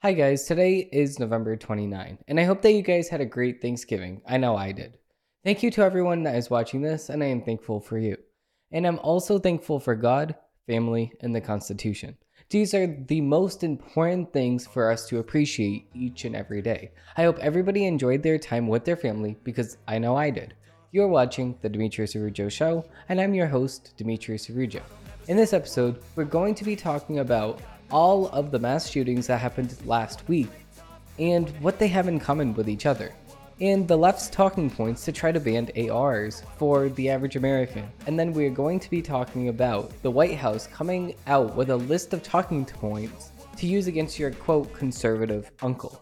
Hi guys, today is November 29, and I hope that you guys had a great Thanksgiving. I know I did. Thank you to everyone that is watching this, and I am thankful for you. And I'm also thankful for God, family, and the Constitution. These are the most important things for us to appreciate each and every day. I hope everybody enjoyed their time with their family because I know I did. You're watching The Demetrios Araujo Show, and I'm your host, Demetrios Araujo. In this episode, we're going to be talking about all of the mass shootings that happened last week and what they have in common with each other, and the left's talking points to try to ban ARs for the average American. And then we're going to be talking about the White House coming out with a list of talking points to use against your quote conservative uncle.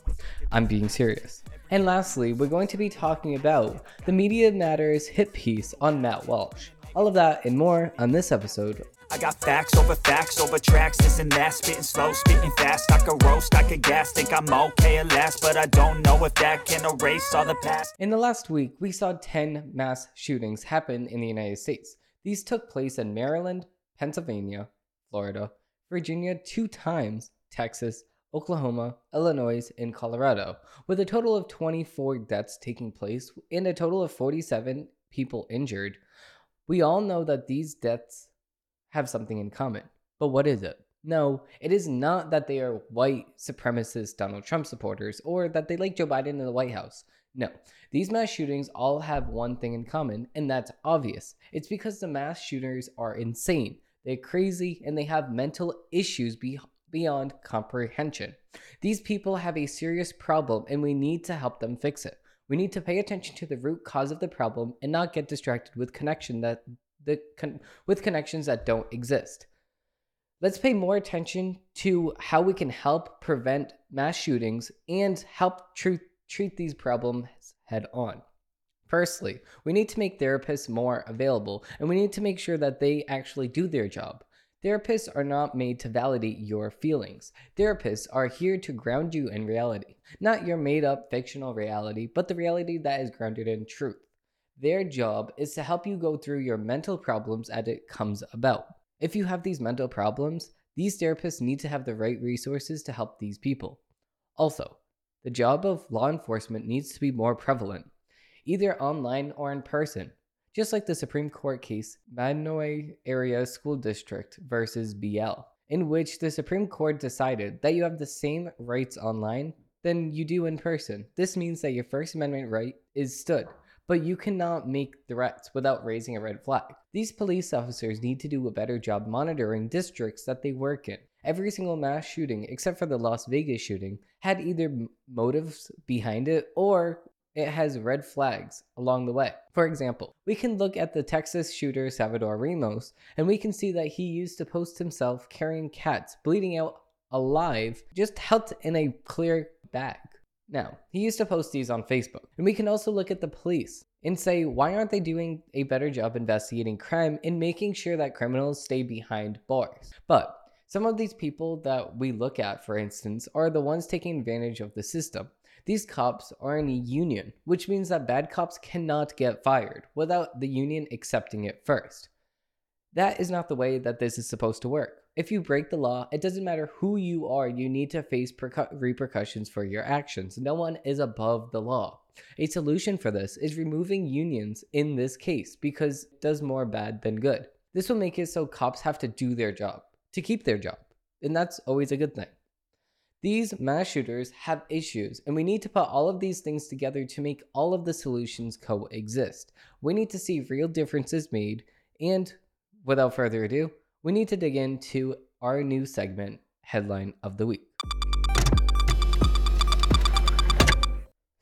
I'm being serious. And lastly, we're going to be talking about the Media Matters hit piece on Matt Walsh. All of that and more on this episode I got facts over facts over tracks, this and that. Spitting slow, spitting fast. I could roast, I could gas. Think I'm okay at last, but I don't know if that can erase all the past. In the last week, we saw 10 mass shootings happen in the United States. These took place in Maryland, Pennsylvania, Florida, Virginia two times, Texas, Oklahoma, Illinois, and Colorado, with a total of 24 deaths taking place and a total of 47 people injured. We all know that these deaths have something in common. But what is it? No, it is not that they are white supremacist Donald Trump supporters or that they like Joe Biden in the White House. No, these mass shootings all have one thing in common, and that's obvious. It's because the mass shooters are insane, they're crazy, and they have mental issues be- beyond comprehension. These people have a serious problem, and we need to help them fix it. We need to pay attention to the root cause of the problem and not get distracted with connection that the con- with connections that don't exist. Let's pay more attention to how we can help prevent mass shootings and help tr- treat these problems head on. Firstly, we need to make therapists more available and we need to make sure that they actually do their job. Therapists are not made to validate your feelings. Therapists are here to ground you in reality, not your made up fictional reality, but the reality that is grounded in truth. Their job is to help you go through your mental problems as it comes about. If you have these mental problems, these therapists need to have the right resources to help these people. Also, the job of law enforcement needs to be more prevalent, either online or in person, just like the Supreme Court case Mahanoy Area School District versus BL, in which the Supreme Court decided that you have the same rights online than you do in person. This means that your First Amendment right is stood but you cannot make threats without raising a red flag. These police officers need to do a better job monitoring districts that they work in. Every single mass shooting, except for the Las Vegas shooting, had either motives behind it or it has red flags along the way. For example, we can look at the Texas shooter Salvador Ramos, and we can see that he used to post himself carrying cats bleeding out alive, just held in a clear bag. Now, he used to post these on Facebook. And we can also look at the police and say, why aren't they doing a better job investigating crime and making sure that criminals stay behind bars? But some of these people that we look at, for instance, are the ones taking advantage of the system. These cops are in a union, which means that bad cops cannot get fired without the union accepting it first. That is not the way that this is supposed to work. If you break the law, it doesn't matter who you are, you need to face percu- repercussions for your actions. No one is above the law. A solution for this is removing unions in this case because it does more bad than good. This will make it so cops have to do their job, to keep their job. And that's always a good thing. These mass shooters have issues, and we need to put all of these things together to make all of the solutions coexist. We need to see real differences made and without further ado, we need to dig into our new segment, Headline of the Week.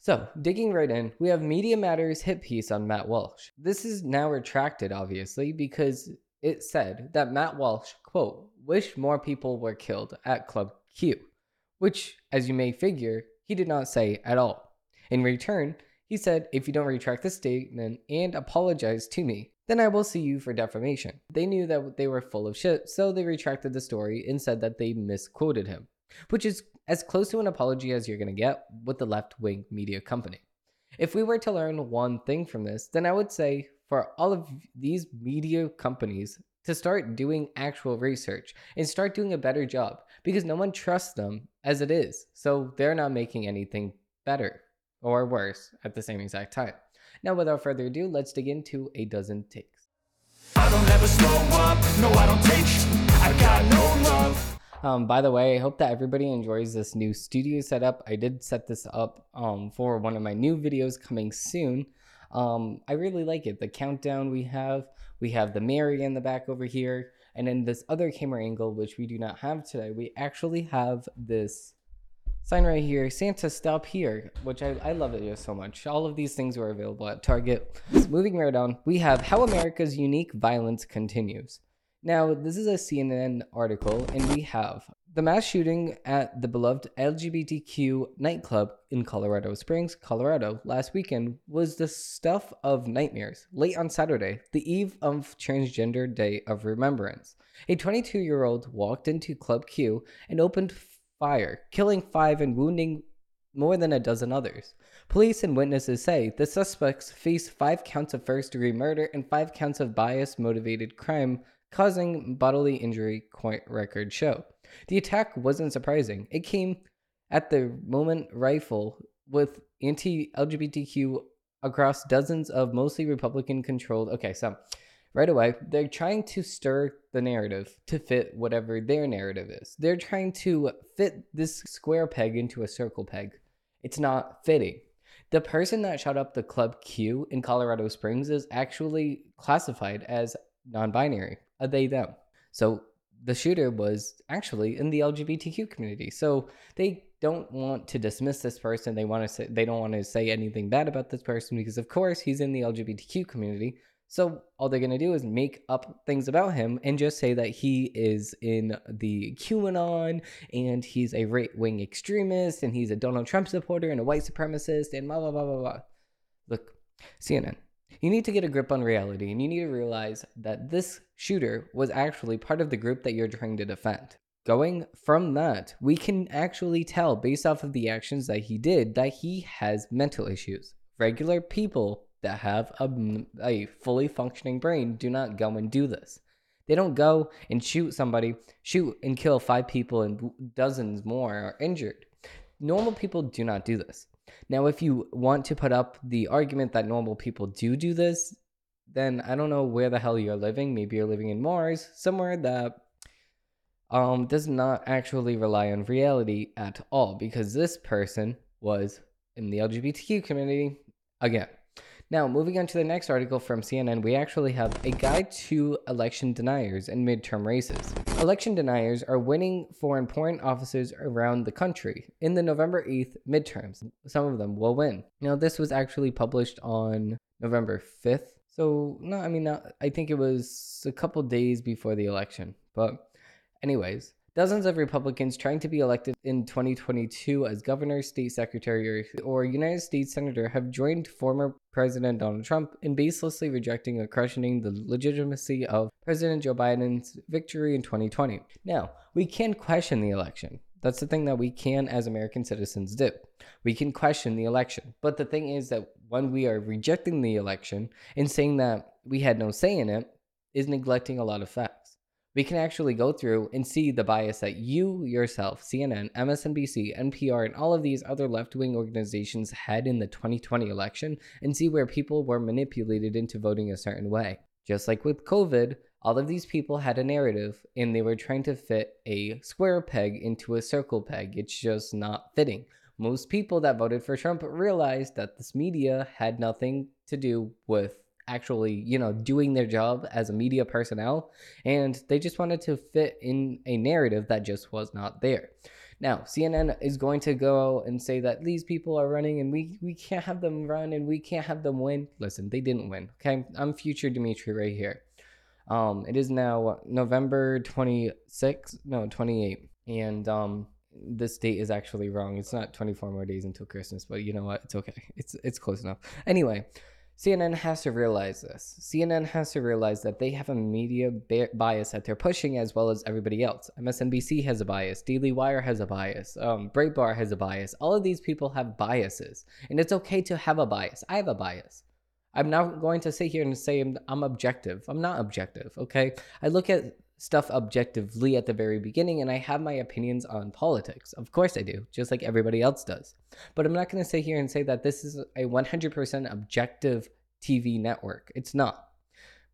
So, digging right in, we have Media Matters hit piece on Matt Walsh. This is now retracted, obviously, because it said that Matt Walsh, quote, wished more people were killed at Club Q, which, as you may figure, he did not say at all. In return, he said, if you don't retract this statement and apologize to me, then I will sue you for defamation. They knew that they were full of shit, so they retracted the story and said that they misquoted him, which is as close to an apology as you're gonna get with the left wing media company. If we were to learn one thing from this, then I would say for all of these media companies to start doing actual research and start doing a better job because no one trusts them as it is. So they're not making anything better or worse at the same exact time. Now, without further ado, let's dig into a dozen takes. I don't ever slow up, no I don't take I got no love Um, by the way, I hope that everybody enjoys this new studio setup. I did set this up um, for one of my new videos coming soon. Um, I really like it. The countdown we have, we have the Mary in the back over here, and then this other camera angle, which we do not have today, we actually have this sign right here, Santa stop here, which I, I love it just so much. All of these things were available at Target. So moving right on, we have How America's Unique Violence Continues. Now, this is a CNN article, and we have the mass shooting at the beloved LGBTQ nightclub in Colorado Springs, Colorado, last weekend was the stuff of nightmares. Late on Saturday, the eve of Transgender Day of Remembrance, a 22 year old walked into Club Q and opened fire, killing five and wounding more than a dozen others. Police and witnesses say the suspects face five counts of first degree murder and five counts of bias motivated crime causing bodily injury, court records show. The attack wasn't surprising. It came at the moment rifle with anti LGBTQ across dozens of mostly Republican controlled. Okay, so right away, they're trying to stir the narrative to fit whatever their narrative is. They're trying to fit this square peg into a circle peg. It's not fitting. The person that shot up the Club Q in Colorado Springs is actually classified as non binary, a they them. So the shooter was actually in the LGBTQ community. So they don't want to dismiss this person. They want to say they don't want to say anything bad about this person because of course he's in the LGBTQ community. So all they're gonna do is make up things about him and just say that he is in the QAnon and he's a right wing extremist and he's a Donald Trump supporter and a white supremacist and blah blah blah blah blah. Look, CNN, you need to get a grip on reality and you need to realize that this shooter was actually part of the group that you're trying to defend. Going from that, we can actually tell based off of the actions that he did that he has mental issues. Regular people that have a, a fully functioning brain do not go and do this. They don't go and shoot somebody, shoot and kill five people, and dozens more are injured. Normal people do not do this. Now, if you want to put up the argument that normal people do do this, then I don't know where the hell you're living. Maybe you're living in Mars, somewhere that um, does not actually rely on reality at all, because this person was in the LGBTQ community again. Now, moving on to the next article from CNN, we actually have a guide to election deniers in midterm races. Election deniers are winning for important offices around the country in the November 8th midterms. Some of them will win. Now, this was actually published on November 5th. So, no, I mean, I think it was a couple days before the election. But, anyways, Dozens of Republicans trying to be elected in 2022 as governor, state secretary, or United States senator have joined former President Donald Trump in baselessly rejecting or questioning the legitimacy of President Joe Biden's victory in 2020. Now, we can question the election. That's the thing that we can, as American citizens, do. We can question the election. But the thing is that when we are rejecting the election and saying that we had no say in it, is neglecting a lot of facts we can actually go through and see the bias that you yourself, CNN, MSNBC, NPR, and all of these other left wing organizations had in the 2020 election and see where people were manipulated into voting a certain way. Just like with COVID, all of these people had a narrative and they were trying to fit a square peg into a circle peg. It's just not fitting. Most people that voted for Trump realized that this media had nothing to do with actually, you know, doing their job as a media personnel, and they just wanted to fit in a narrative that just was not there. Now, CNN is going to go and say that these people are running and we, we can't have them run and we can't have them win. Listen, they didn't win. Okay. I'm future Dimitri right here. Um, it is now November 26, no, 28. And um, this date is actually wrong. It's not 24 more days until Christmas, but you know what? It's okay. It's it's close enough. Anyway, CNN has to realize this. CNN has to realize that they have a media bias that they're pushing as well as everybody else. MSNBC has a bias. Daily Wire has a bias. Um, Breitbart has a bias. All of these people have biases, and it's okay to have a bias. I have a bias. I'm not going to sit here and say I'm, I'm objective. I'm not objective, okay? I look at stuff objectively at the very beginning and I have my opinions on politics. Of course I do, just like everybody else does. But I'm not going to sit here and say that this is a 100% objective TV network. It's not.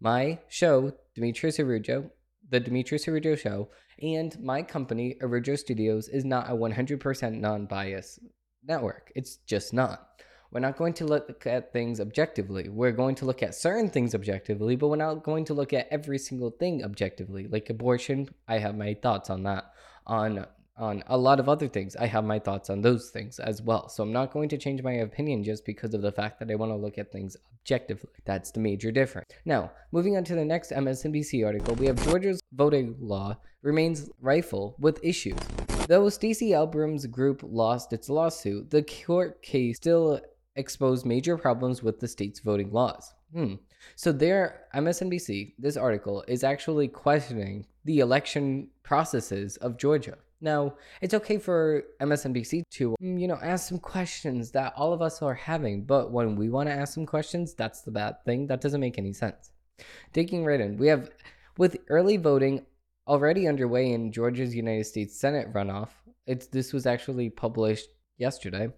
My show, Demetrios Araujo, the Demetrios Araujo Show, and my company, Araujo Studios, is not a 100% non bias network. It's just not. We're not going to look at things objectively. We're going to look at certain things objectively, but we're not going to look at every single thing objectively. Like abortion, I have my thoughts on that. On on a lot of other things, I have my thoughts on those things as well. So I'm not going to change my opinion just because of the fact that I want to look at things objectively. That's the major difference. Now, moving on to the next MSNBC article, we have Georgia's voting law remains rifle with issues. Though Stacey Abrams' group lost its lawsuit, the court case still exposed major problems with the state's voting laws. Hmm. So there, MSNBC, this article is actually questioning the election processes of Georgia. Now, it's okay for MSNBC to, mm, you know, ask some questions that all of us are having, but when we want to ask some questions, that's the bad thing. That doesn't make any sense. Digging right in, we have with early voting already underway in Georgia's United States Senate runoff. It's this was actually published yesterday.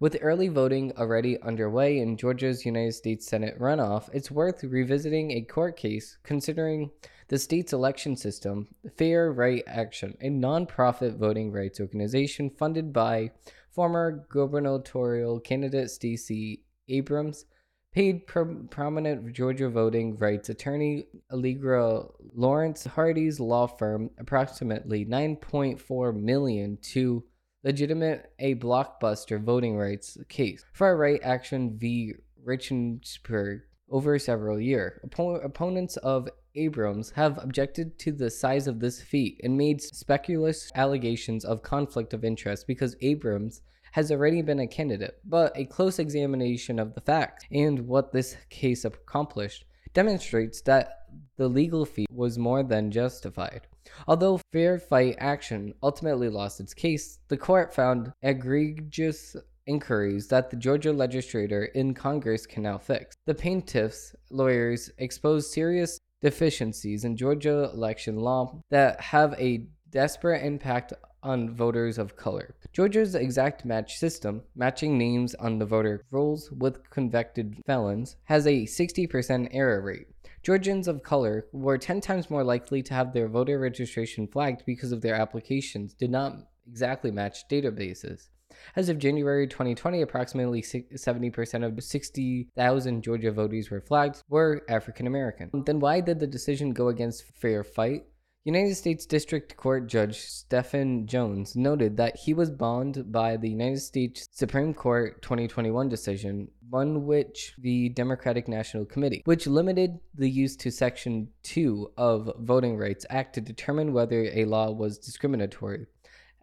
With early voting already underway in Georgia's United States Senate runoff, it's worth revisiting a court case considering the state's election system. Fair Fight Action, a nonprofit voting rights organization funded by former gubernatorial candidate Stacey Abrams, paid pro- prominent Georgia voting rights attorney Allegra Lawrence Hardy's law firm approximately 9.4 million to legitimate a blockbuster voting rights case. Fair Fight Action v. Raffensperger over several years. Oppo- opponents of Abrams have objected to the size of this feat and made speculative allegations of conflict of interest because Abrams has already been a candidate, but a close examination of the facts and what this case accomplished demonstrates that the legal fee was more than justified. Although Fair Fight Action ultimately lost its case, the court found egregious inquiries that the Georgia legislature in Congress can now fix. The plaintiffs' lawyers exposed serious deficiencies in Georgia election law that have a desperate impact on voters of color. Georgia's exact match system, matching names on the voter rolls with convicted felons, has a 60% error rate. Georgians of color were 10 times more likely to have their voter registration flagged because of their applications did not exactly match databases. As of January 2020, approximately 70% of 60,000 Georgia voters were flagged were African American. Then why did the decision go against Fair Fight? United States District Court Judge Stephen Jones noted that he was bound by the United States Supreme Court 2021 decision, one which the Democratic National Committee, which limited the use to Section 2 of Voting Rights Act to determine whether a law was discriminatory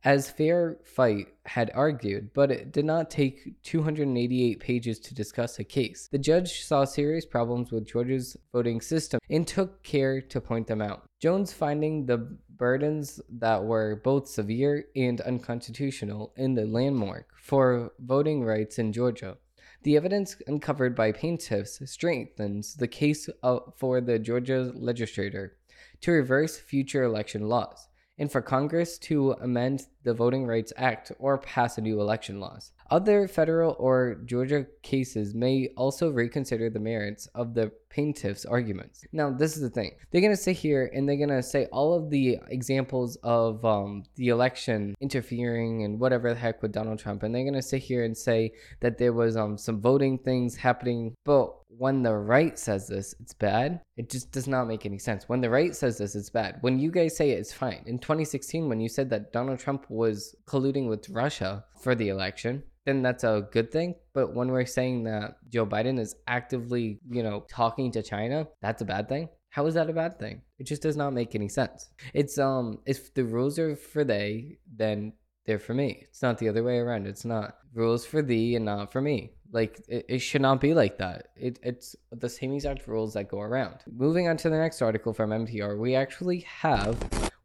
as Fair Fight had argued, but it did not take 288 pages to discuss a case. The judge saw serious problems with Georgia's voting system and took care to point them out. Jones finding the burdens that were both severe and unconstitutional in the landmark for voting rights in Georgia. The evidence uncovered by plaintiffs strengthens the case for the Georgia legislature to reverse future election laws and for Congress to amend the Voting Rights Act or pass a new election laws. Other federal or Georgia cases may also reconsider the merits of the plaintiff's arguments. Now, this is the thing. They're going to sit here and they're going to say all of the examples of um, the election interfering and whatever the heck with Donald Trump. And they're going to sit here and say that there was um, some voting things happening. But when the right says this, it's bad. It just does not make any sense. When the right says this, it's bad. When you guys say it, it's fine. In 2016, when you said that Donald Trump was colluding with Russia for the election, that's a good thing. But when we're saying that Joe Biden is actively, you know, talking to China, that's a bad thing. How is that a bad thing? It just does not make any sense. It's um if the rules are for they, then they're for me. It's not the other way around. It's not rules for thee and not for me. Like it, it should not be like that. It, it's the same exact rules that go around. Moving on to the next article from NPR, we actually have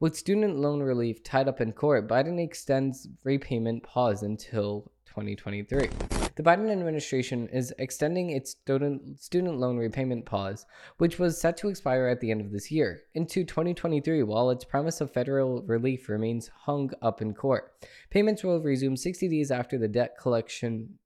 with student loan relief tied up in court, Biden extends repayment pause until 2023. The Biden administration is extending its student, loan repayment pause, which was set to expire at the end of this year, into 2023 while its promise of federal relief remains hung up in court. Payments will resume 60 days after the debt collection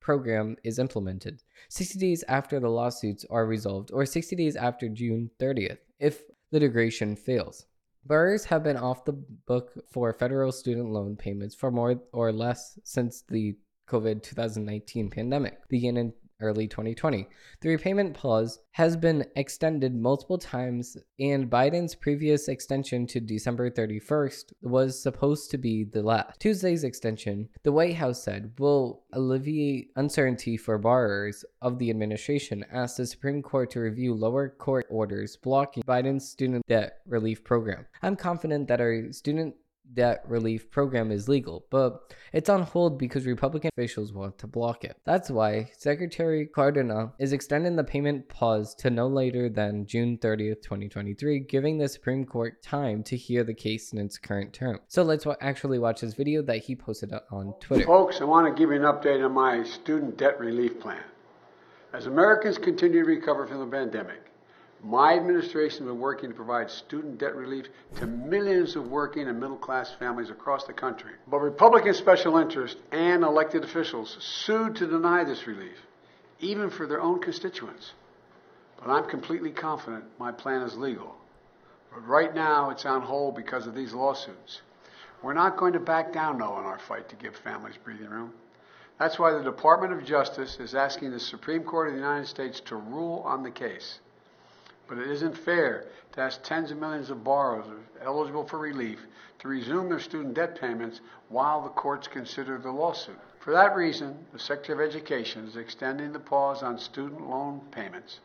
program is implemented, 60 days after the lawsuits are resolved, or 60 days after June 30th if litigation fails. Borrowers have been off the book for federal student loan payments for more or less since the COVID 2019 pandemic. Began in early 2020. The repayment pause has been extended multiple times, and Biden's previous extension to December 31st was supposed to be the last. Tuesday's extension, the White House said, will alleviate uncertainty for borrowers of the administration, asked the Supreme Court to review lower court orders blocking Biden's student debt relief program. I'm confident that our student debt relief program is legal, but it's on hold because Republican officials want to block it. That's why Secretary Cardona is extending the payment pause to no later than June 30th, 2023, giving the Supreme Court time to hear the case in its current term. So let's actually watch this video that he posted on Twitter. Folks, I want to give you an update on my student debt relief plan. As Americans continue to recover from the pandemic, my administration has been working to provide student debt relief to millions of working and middle class families across the country. But Republican special interests and elected officials sued to deny this relief, even for their own constituents. But I'm completely confident my plan is legal. But right now, it's on hold because of these lawsuits. We're not going to back down, though, in our fight to give families breathing room. That's why the Department of Justice is asking the Supreme Court of the United States to rule on the case. But it isn't fair to ask tens of millions of borrowers eligible for relief to resume their student debt payments while the courts consider the lawsuit. For that reason, the Secretary of Education is extending the pause on student loan payments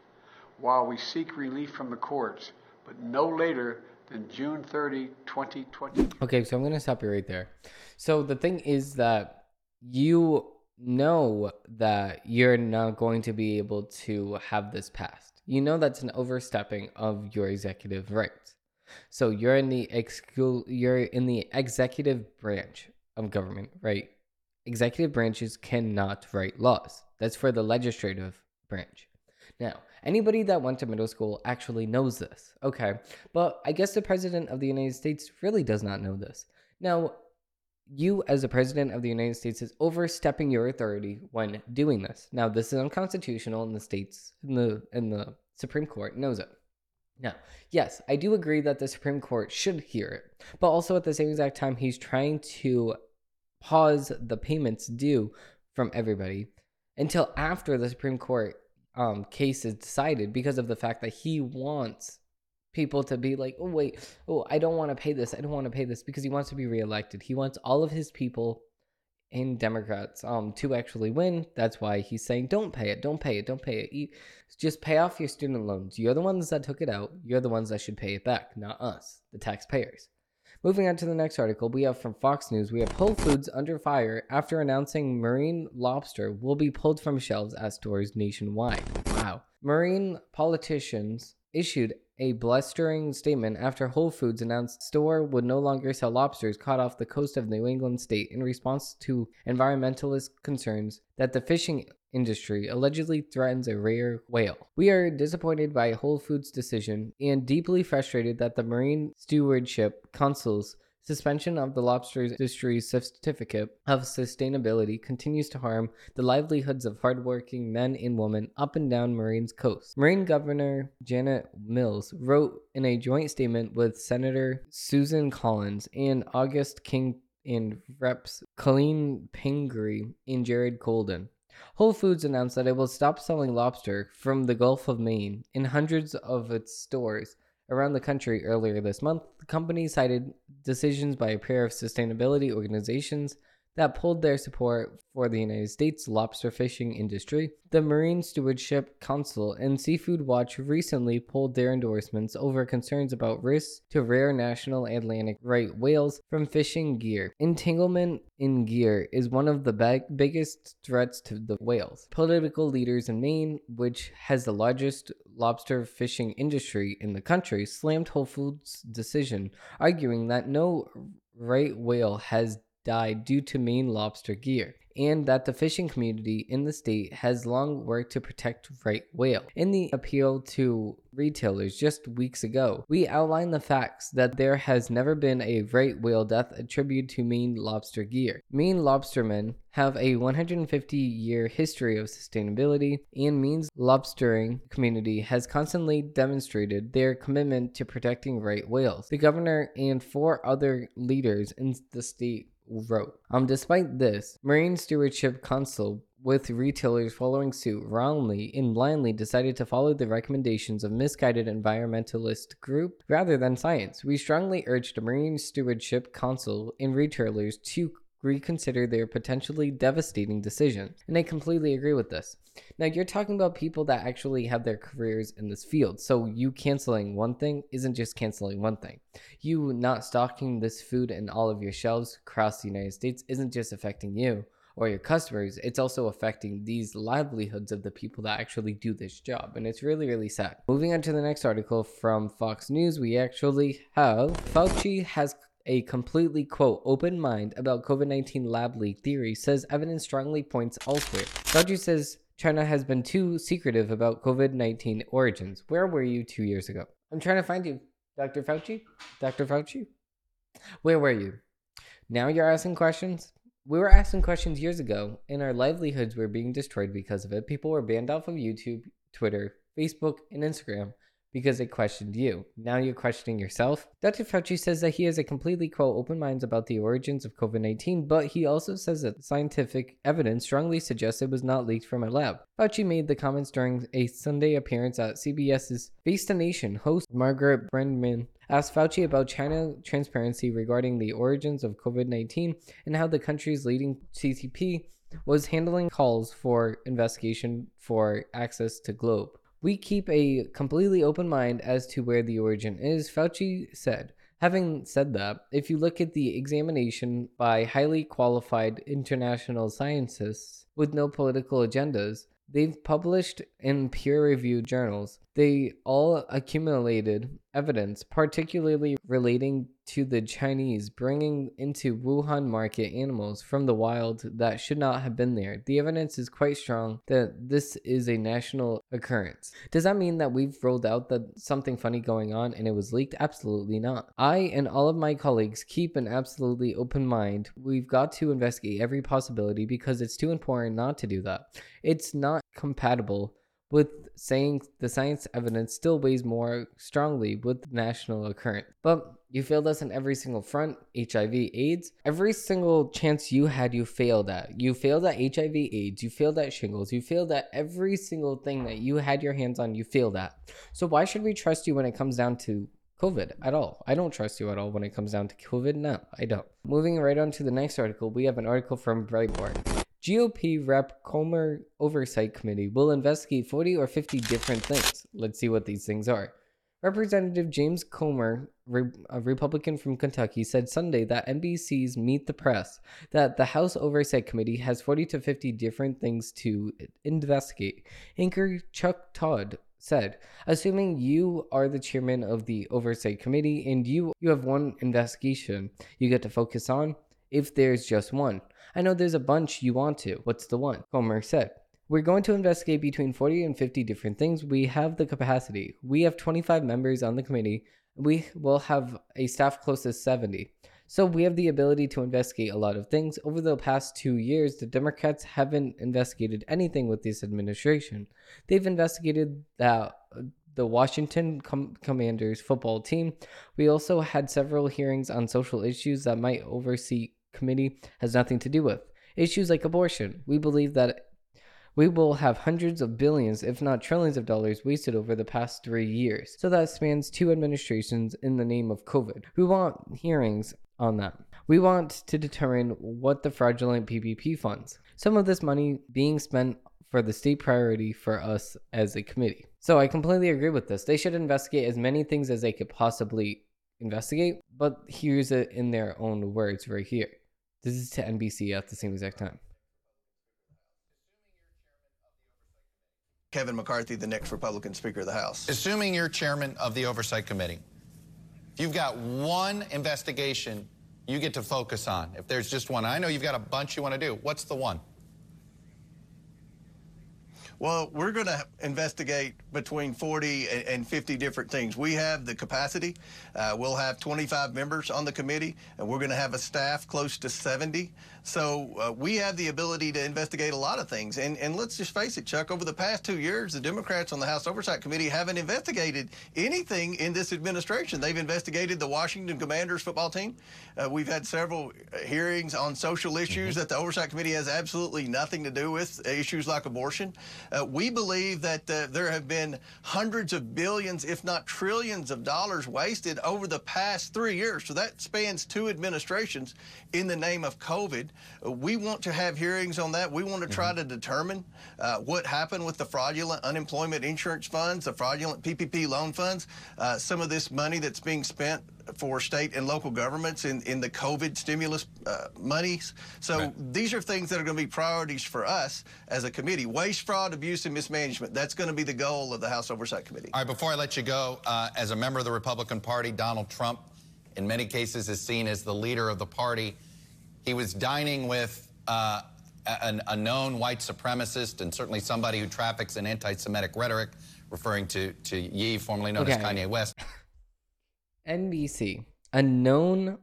while we seek relief from the courts, but no later than June 30, 2020. Okay, so I'm going to stop you right there. So the thing is that you know that you're not going to be able to have this passed. You know that's an overstepping of your executive rights. So you're in the exclu- you're in the executive branch of government, right? Executive branches cannot write laws. That's for the legislative branch. Now, anybody that went to middle school actually knows this. Okay. But I guess the president of the United States really does not know this. Now, you as the president of the United States is overstepping your authority when doing this. Now, this is unconstitutional and the states in the in the Supreme Court knows it. Now, yes, I do agree that the Supreme Court should hear it, but also at the same exact time he's trying to pause the payments due from everybody until after the Supreme Court um, case is decided because of the fact that he wants people to be like, oh, wait, oh, I don't want to pay this. I don't want to pay this because he wants to be reelected. He wants all of his people in Democrats um, to actually win. That's why he's saying, don't pay it, don't pay it, don't pay it. You, just pay off your student loans. You're the ones that took it out. You're the ones that should pay it back, not us, the taxpayers. Moving on to the next article, we have from Fox News. We have Whole Foods under fire after announcing marine lobster will be pulled from shelves at stores nationwide. Wow. Marine politicians issued a blustering statement after Whole Foods announced store would no longer sell lobsters caught off the coast of New England state in response to environmentalist concerns that the fishing industry allegedly threatens a rare whale. We are disappointed by Whole Foods' decision and deeply frustrated that the Marine Stewardship Council's suspension of the lobster industry's certificate of sustainability continues to harm the livelihoods of hardworking men and women up and down Marine's coast. Marine Governor Janet Mills wrote in a joint statement with Senator Susan Collins and Angus King and Reps Colleen Pingree and Jared Golden. Whole Foods announced that it will stop selling lobster from the Gulf of Maine in hundreds of its stores around the country earlier this month. The company cited decisions by a pair of sustainability organizations that pulled their support for the United States lobster fishing industry. The Marine Stewardship Council and Seafood Watch recently pulled their endorsements over concerns about risks to rare national Atlantic right whales from fishing gear. Entanglement in gear is one of the big, biggest threats to the whales. Political leaders in Maine, which has the largest lobster fishing industry in the country, slammed Whole Foods' decision, arguing that no right whale has died due to Maine lobster gear. and that the fishing community in the state has long worked to protect right whale. In the appeal to retailers just weeks ago, we outlined the facts that there has never been a right whale death attributed to Maine lobster gear. Maine lobstermen have a 150 year history of sustainability, and Maine's lobstering community has constantly demonstrated their commitment to protecting right whales. The governor and four other leaders in the state wrote. Um, despite this, Marine Stewardship Council with retailers following suit wrongly and blindly decided to follow the recommendations of misguided environmentalist group rather than science. We strongly urge the Marine Stewardship Council and retailers to reconsider their potentially devastating decisions. And I completely agree with this. Now, you're talking about people that actually have their careers in this field. So, you canceling one thing isn't just canceling one thing. You not stocking this food in all of your shelves across the United States isn't just affecting you or your customers, it's also affecting these livelihoods of the people that actually do this job. And it's really, really sad. Moving on to the next article from Fox News, we actually have Fauci has a completely quote open mind about COVID 19 lab leak theory says evidence strongly points elsewhere. Fauci says China has been too secretive about COVID 19 origins. Where were you two years ago? I'm trying to find you, Dr. Fauci. Dr. Fauci? Where were you? Now you're asking questions? We were asking questions years ago, and our livelihoods were being destroyed because of it. People were banned off of YouTube, Twitter, Facebook, and Instagram because they questioned you. Now you're questioning yourself. Dr. Fauci says that he has a completely quote open mind about the origins of COVID 19, but he also says that scientific evidence strongly suggests it was not leaked from a lab. Fauci made the comments during a Sunday appearance at CBS's Face the Nation. Host Margaret Brennan asked Fauci about China transparency regarding the origins of COVID 19 and how the country's leading CCP was handling calls for investigation for access to Globe. We keep a completely open mind as to where the origin is, Fauci said. Having said that, if you look at the examination by highly qualified international scientists with no political agendas, they've published in peer reviewed journals. They all accumulated evidence, particularly relating to the Chinese bringing into Wuhan market animals from the wild that should not have been there. The evidence is quite strong that this is a national occurrence. Does that mean that we've rolled out that something funny going on and it was leaked? Absolutely not. I and all of my colleagues keep an absolutely open mind. We've got to investigate every possibility because it's too important not to do that. It's not compatible with saying the science evidence still weighs more strongly with national occurrence. But you failed us on every single front HIV, AIDS. Every single chance you had, you failed at. You failed at HIV, AIDS. You failed at shingles. You failed at every single thing that you had your hands on, you failed at. So why should we trust you when it comes down to COVID at all. I don't trust you at all when it comes down to COVID. No, I don't. Moving right on to the next article, we have an article from Breitbart. GOP Rep Comer Oversight Committee will investigate 40 or 50 different things. Let's see what these things are. Representative James Comer, a Republican from Kentucky, said Sunday that NBC's Meet the Press that the House Oversight Committee has 40 to 50 different things to investigate. Anchor Chuck Todd said, assuming you are the chairman of the Oversight Committee and you, you have one investigation you get to focus on, if there's just one. I know there's a bunch you want to. What's the one? Comer said. We're going to investigate between 40 and 50 different things. We have the capacity. We have 25 members on the committee. We will have a staff close to 70. So we have the ability to investigate a lot of things. Over the past two years, the Democrats haven't investigated anything with this administration. They've investigated the the Washington Com- Commanders football team. We also had several hearings on social issues that might oversee committee has nothing to do with. Issues like abortion. We believe that we will have hundreds of billions, if not trillions of dollars wasted over the past three years. So that spans two administrations in the name of COVID. We want hearings on that. We want to determine what the fraudulent PPP funds. Some of this money being spent for the state priority for us as a committee. So I completely agree with this. They should investigate as many things as they could possibly investigate, but here's it in their own words right here. This is to NBC at the same exact time. Kevin McCarthy, the next Republican Speaker of the House. Assuming you're chairman of the Oversight Committee, if you've got one investigation you get to focus on? If there's just one, I know you've got a bunch you want to do. What's the one? Well, we're going to investigate between 40 and 50 different things. We have the capacity. Uh, we'll have 25 members on the committee, and we're going to have a staff close to 70. So uh, we have the ability to investigate a lot of things. And, and let's just face it, Chuck, over the past two years, the Democrats on the House Oversight Committee haven't investigated anything in this administration. They've investigated the Washington Commanders football team. Uh, we've had several hearings on social issues mm-hmm. that the Oversight Committee has absolutely nothing to do with, issues like abortion. Uh, we believe that uh, there have been hundreds of billions, if not trillions of dollars wasted over the past three years. So that spans two administrations in the name of COVID. We want to have hearings on that. We want to try mm-hmm. to determine uh, what happened with the fraudulent unemployment insurance funds, the fraudulent PPP loan funds, uh, some of this money that's being spent for state and local governments in, in the COVID stimulus uh, monies. So right. these are things that are going to be priorities for us as a committee. Waste, fraud, abuse, and mismanagement. That's going to be the goal of the House Oversight Committee. All right, before I let you go, uh, as a member of the Republican Party, Donald Trump, in many cases, is seen as the leader of the party. He was dining with uh, a, a, known white supremacist and certainly somebody who traffics in anti-Semitic rhetoric, referring to, to Ye, formerly known okay. as Kanye West. NBC, a known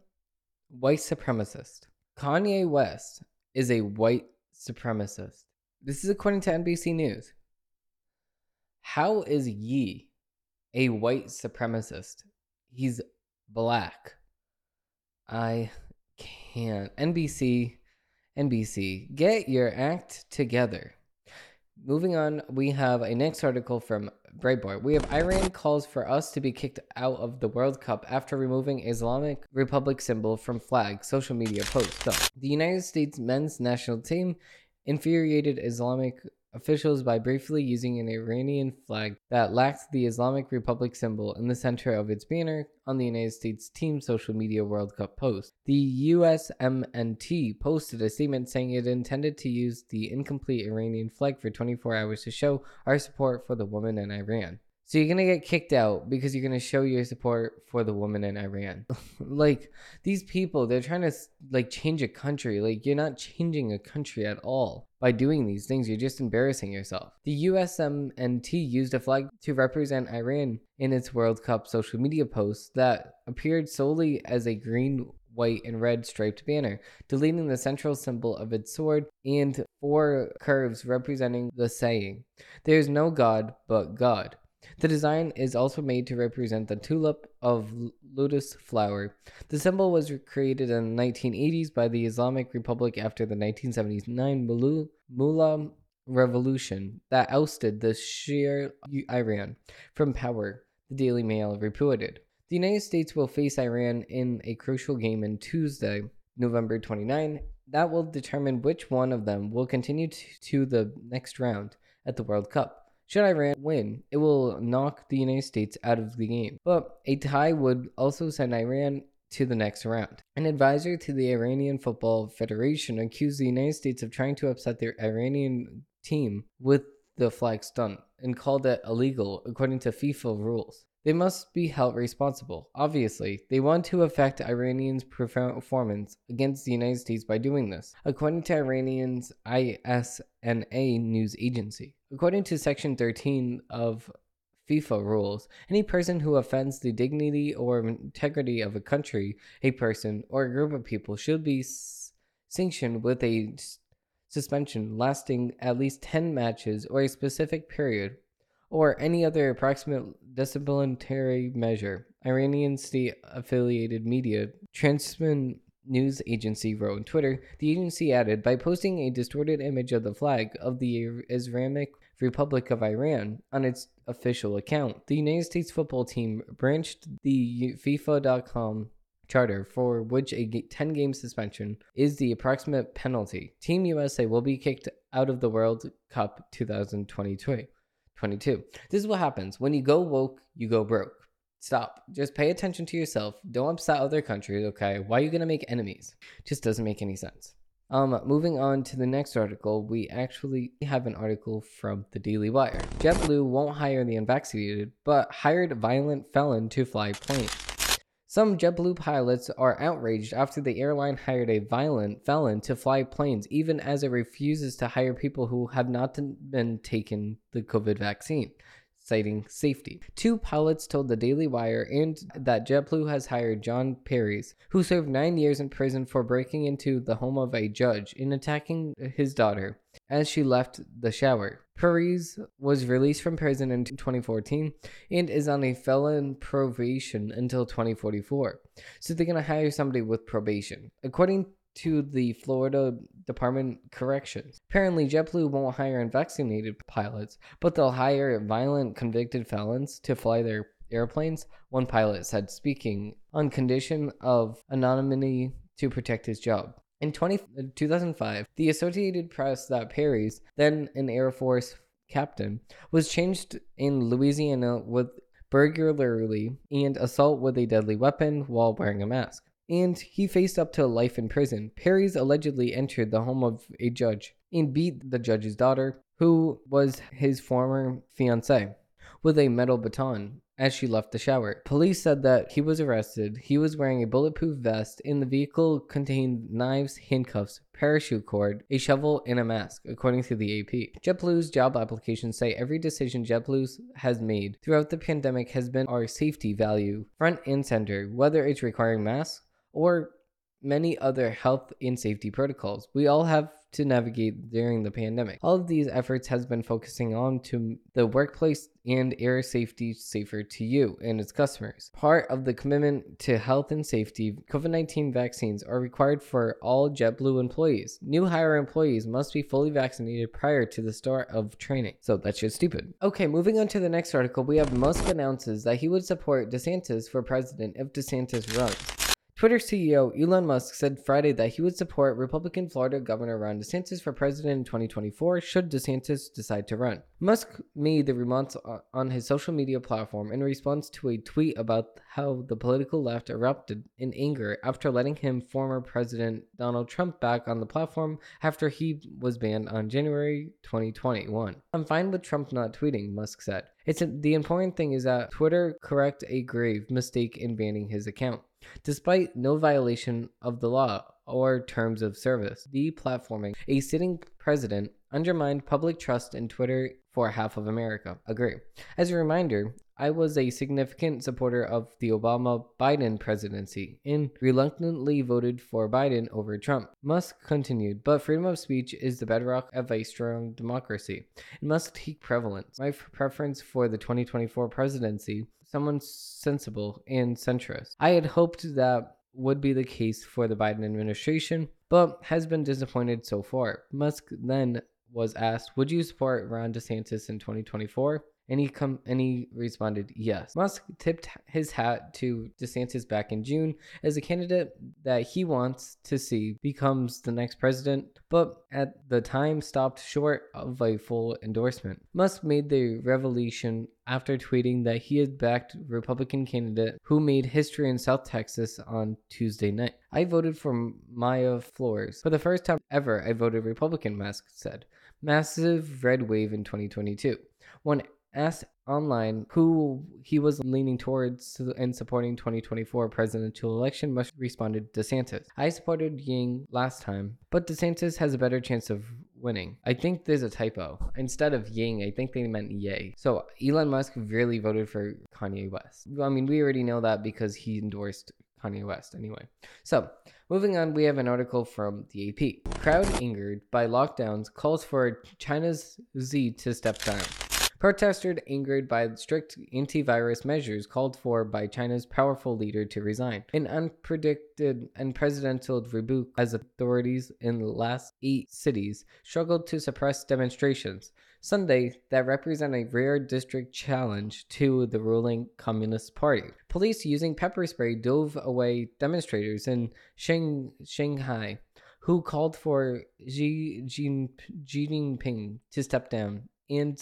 white supremacist. Kanye West is a white supremacist. This is according to NBC News. How is Ye a white supremacist? He's black. I can't. NBC, NBC, get your act together. Moving on, we have a next article from Breitbart. We have Iran calls for us to be kicked out of the World Cup after removing Islamic Republic symbol from flag. Social media post. The United States men's national team infuriated Islamic officials by briefly using an Iranian flag that lacked the Islamic Republic symbol in the center of its banner on the United States team social media World Cup post. The USMNT posted a statement saying it intended to use the incomplete Iranian flag for 24 hours to show our support for the women in Iran. So you're gonna get kicked out because you're gonna show your support for the woman in Iran. like these people, they're trying to like change a country. Like you're not changing a country at all by doing these things. You're just embarrassing yourself. The USMNT used a flag to represent Iran in its World Cup social media post that appeared solely as a green white, and red striped banner, deleting the central symbol of its sword and four curves representing the saying, There is no God but God. The design is also made to represent the tulip of lotus flower. The symbol was created in the 1980s by the Islamic Republic after the 1979 Mullah revolution that ousted the Shia Iran from power, the Daily Mail reported. The United States will face Iran in a crucial game on Tuesday, November 29. That will determine which one of them will continue to, to the next round at the World Cup. Should Iran win, it will knock the United States out of the game. But a tie would also send Iran to the next round. An advisor to the Iranian Football Federation accused the United States of trying to upset their Iranian team with the flag stunt and called it illegal according to FIFA rules. They must be held responsible. Obviously, they want to affect Iranians' performance against the United States by doing this, according to Iranians' ISNA news agency. According to Section 13 of FIFA rules, any person who offends the dignity or integrity of a country, a person, or a group of people should be sanctioned with a suspension lasting at least 10 matches or a specific period or any other approximate disciplinary measure. Iranian state affiliated media Transman news agency wrote on Twitter. The agency added by posting a distorted image of the flag of the Islamic Republic of Iran on its official account. The United States football team branched the FIFA.com charter for which a 10 game suspension is the approximate penalty. Team USA will be kicked out of the World Cup 2022. 22. This is what happens. When you go woke, you go broke. Stop. Just pay attention to yourself. Don't upset other countries, okay? Why are you going to make enemies? Just doesn't make any sense. Um, moving on to the next article, we actually have an article from the Daily Wire. JetBlue won't hire the unvaccinated, but hired violent felon to fly plane. Some JetBlue pilots are outraged after the airline hired a violent felon to fly planes, even as it refuses to hire people who have not been taken the COVID vaccine citing safety. Two pilots told the Daily Wire and that JetBlue has hired John Perez, who served nine years in prison for breaking into the home of a judge and attacking his daughter as she left the shower. Perez was released from prison in 2014 and is on a felon probation until 2044. So they're going to hire somebody with probation. According to the Florida Department Corrections. Apparently, JetBlue won't hire unvaccinated pilots, but they'll hire violent convicted felons to fly their airplanes, one pilot said, speaking on condition of anonymity to protect his job. In 20, uh, 2005, the Associated Press that Perry's, then an Air Force captain, was changed in Louisiana with burglary and assault with a deadly weapon while wearing a mask and he faced up to life in prison. Perez allegedly entered the home of a judge and beat the judge's daughter, who was his former fiancee, with a metal baton as she left the shower. Police said that he was arrested. He was wearing a bulletproof vest, and the vehicle contained knives, handcuffs, parachute cord, a shovel, and a mask, according to the AP. JetBlue's job applications say every decision JetBlue has made throughout the pandemic has been our safety value front and center, whether it's requiring masks or many other health and safety protocols we all have to navigate during the pandemic. All of these efforts has been focusing on to the workplace and air safety safer to you and its customers. Part of the commitment to health and safety, COVID-19 vaccines are required for all JetBlue employees. New hire employees must be fully vaccinated prior to the start of training. So that's just stupid. Okay, moving on to the next article, we have Musk announces that he would support DeSantis for president if DeSantis runs. Twitter CEO Elon Musk said Friday that he would support Republican Florida Governor Ron DeSantis for president in 2024 should DeSantis decide to run. Musk made the remarks on his social media platform in response to a tweet about how the political left erupted in anger after letting him former President Donald Trump back on the platform after he was banned on January 2021. I'm fine with Trump not tweeting, Musk said. It's a, the important thing is that Twitter correct a grave mistake in banning his account. Despite no violation of the law or terms of service, deplatforming a sitting president undermined public trust in Twitter for half of America. Agree. As a reminder, I was a significant supporter of the Obama Biden presidency and reluctantly voted for Biden over Trump. Musk continued, but freedom of speech is the bedrock of a strong democracy. It must take prevalence. My preference for the 2024 presidency someone sensible and centrist. I had hoped that would be the case for the Biden administration, but has been disappointed so far. Musk then was asked, Would you support Ron DeSantis in 2024? And he com- and he responded yes. Musk tipped his hat to DeSantis back in June as a candidate that he wants to see becomes the next president, but at the time stopped short of a full endorsement. Musk made the revelation after tweeting that he had backed Republican candidate who made history in South Texas on Tuesday night. I voted for Mayra Flores. For the first time ever, I voted Republican, Musk said. Massive red wave in 2022. When asked online who he was leaning towards in supporting 2024 presidential election, Musk responded DeSantis. I supported Ying last time, but DeSantis has a better chance of winning. I think there's a typo. Instead of Ying, I think they meant Yay. So Elon Musk really voted for Kanye West. I mean, we already know that because he endorsed Kanye West anyway. So, moving on, we have an article from the AP. Crowd angered by lockdowns calls for China's Z to step down. Protesters angered by strict antivirus measures called for by China's powerful leader to resign. An unpredicted and presidential rebuke as authorities in the last eight cities struggled to suppress demonstrations. Sunday that represent a rare district challenge to the ruling Communist Party. Police using pepper spray dove away demonstrators in Sheng- Shanghai who called for Xi Jinping to step down and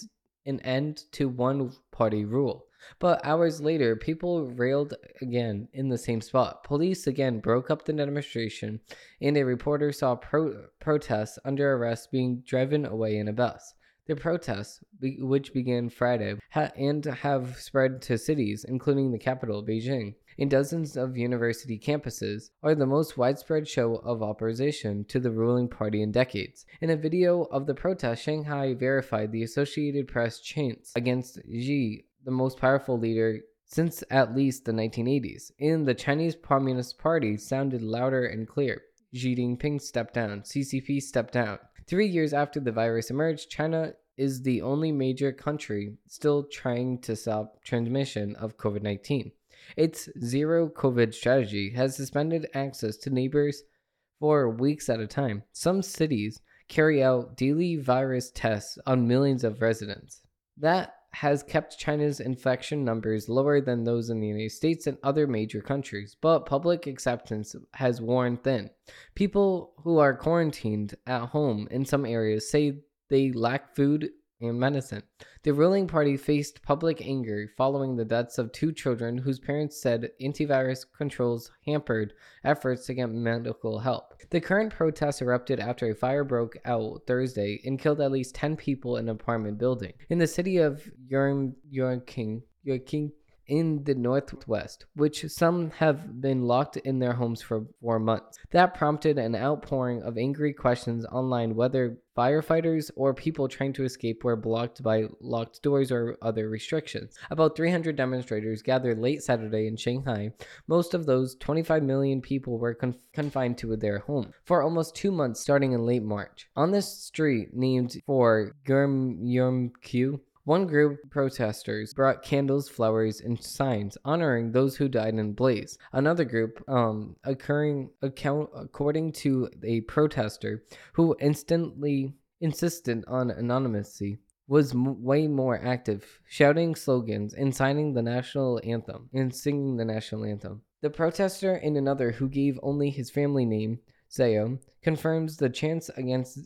an end to one party rule. But hours later, people railed again in the same spot. Police again broke up the demonstration, and a reporter saw pro- protests under arrest being driven away in a bus. The protests, which began Friday, ha- and have spread to cities, including the capital, Beijing, in dozens of university campuses are the most widespread show of opposition to the ruling party in decades. In a video of the protest, Shanghai verified the Associated Press chants against Xi, the most powerful leader since at least the 1980s. In the Chinese Communist Party sounded louder and clear. Xi Jinping stepped down, CCP stepped down. Three years after the virus emerged, China is the only major country still trying to stop transmission of COVID 19. Its zero COVID strategy has suspended access to neighbors for weeks at a time. Some cities carry out daily virus tests on millions of residents. That has kept China's infection numbers lower than those in the United States and other major countries, but public acceptance has worn thin. People who are quarantined at home in some areas say they lack food and medicine. The ruling party faced public anger following the deaths of two children whose parents said antivirus controls hampered efforts to get medical help. The current protests erupted after a fire broke out Thursday and killed at least 10 people in an apartment building. In the city of Yongqing, Yongqing in the northwest, which some have been locked in their homes for four months. That prompted an outpouring of angry questions online whether firefighters or people trying to escape were blocked by locked doors or other restrictions. About 300 demonstrators gathered late Saturday in Shanghai. Most of those 25 million people were con- confined to their home for almost two months starting in late March. On this street named for Gurmyumkyu, one group of protesters brought candles, flowers, and signs honoring those who died in blaze. Another group, um, occurring account according to a protester who instantly insisted on anonymity, was m- way more active, shouting slogans and signing the national anthem and singing the national anthem. The protester and another who gave only his family name, Zhao, confirms the chants against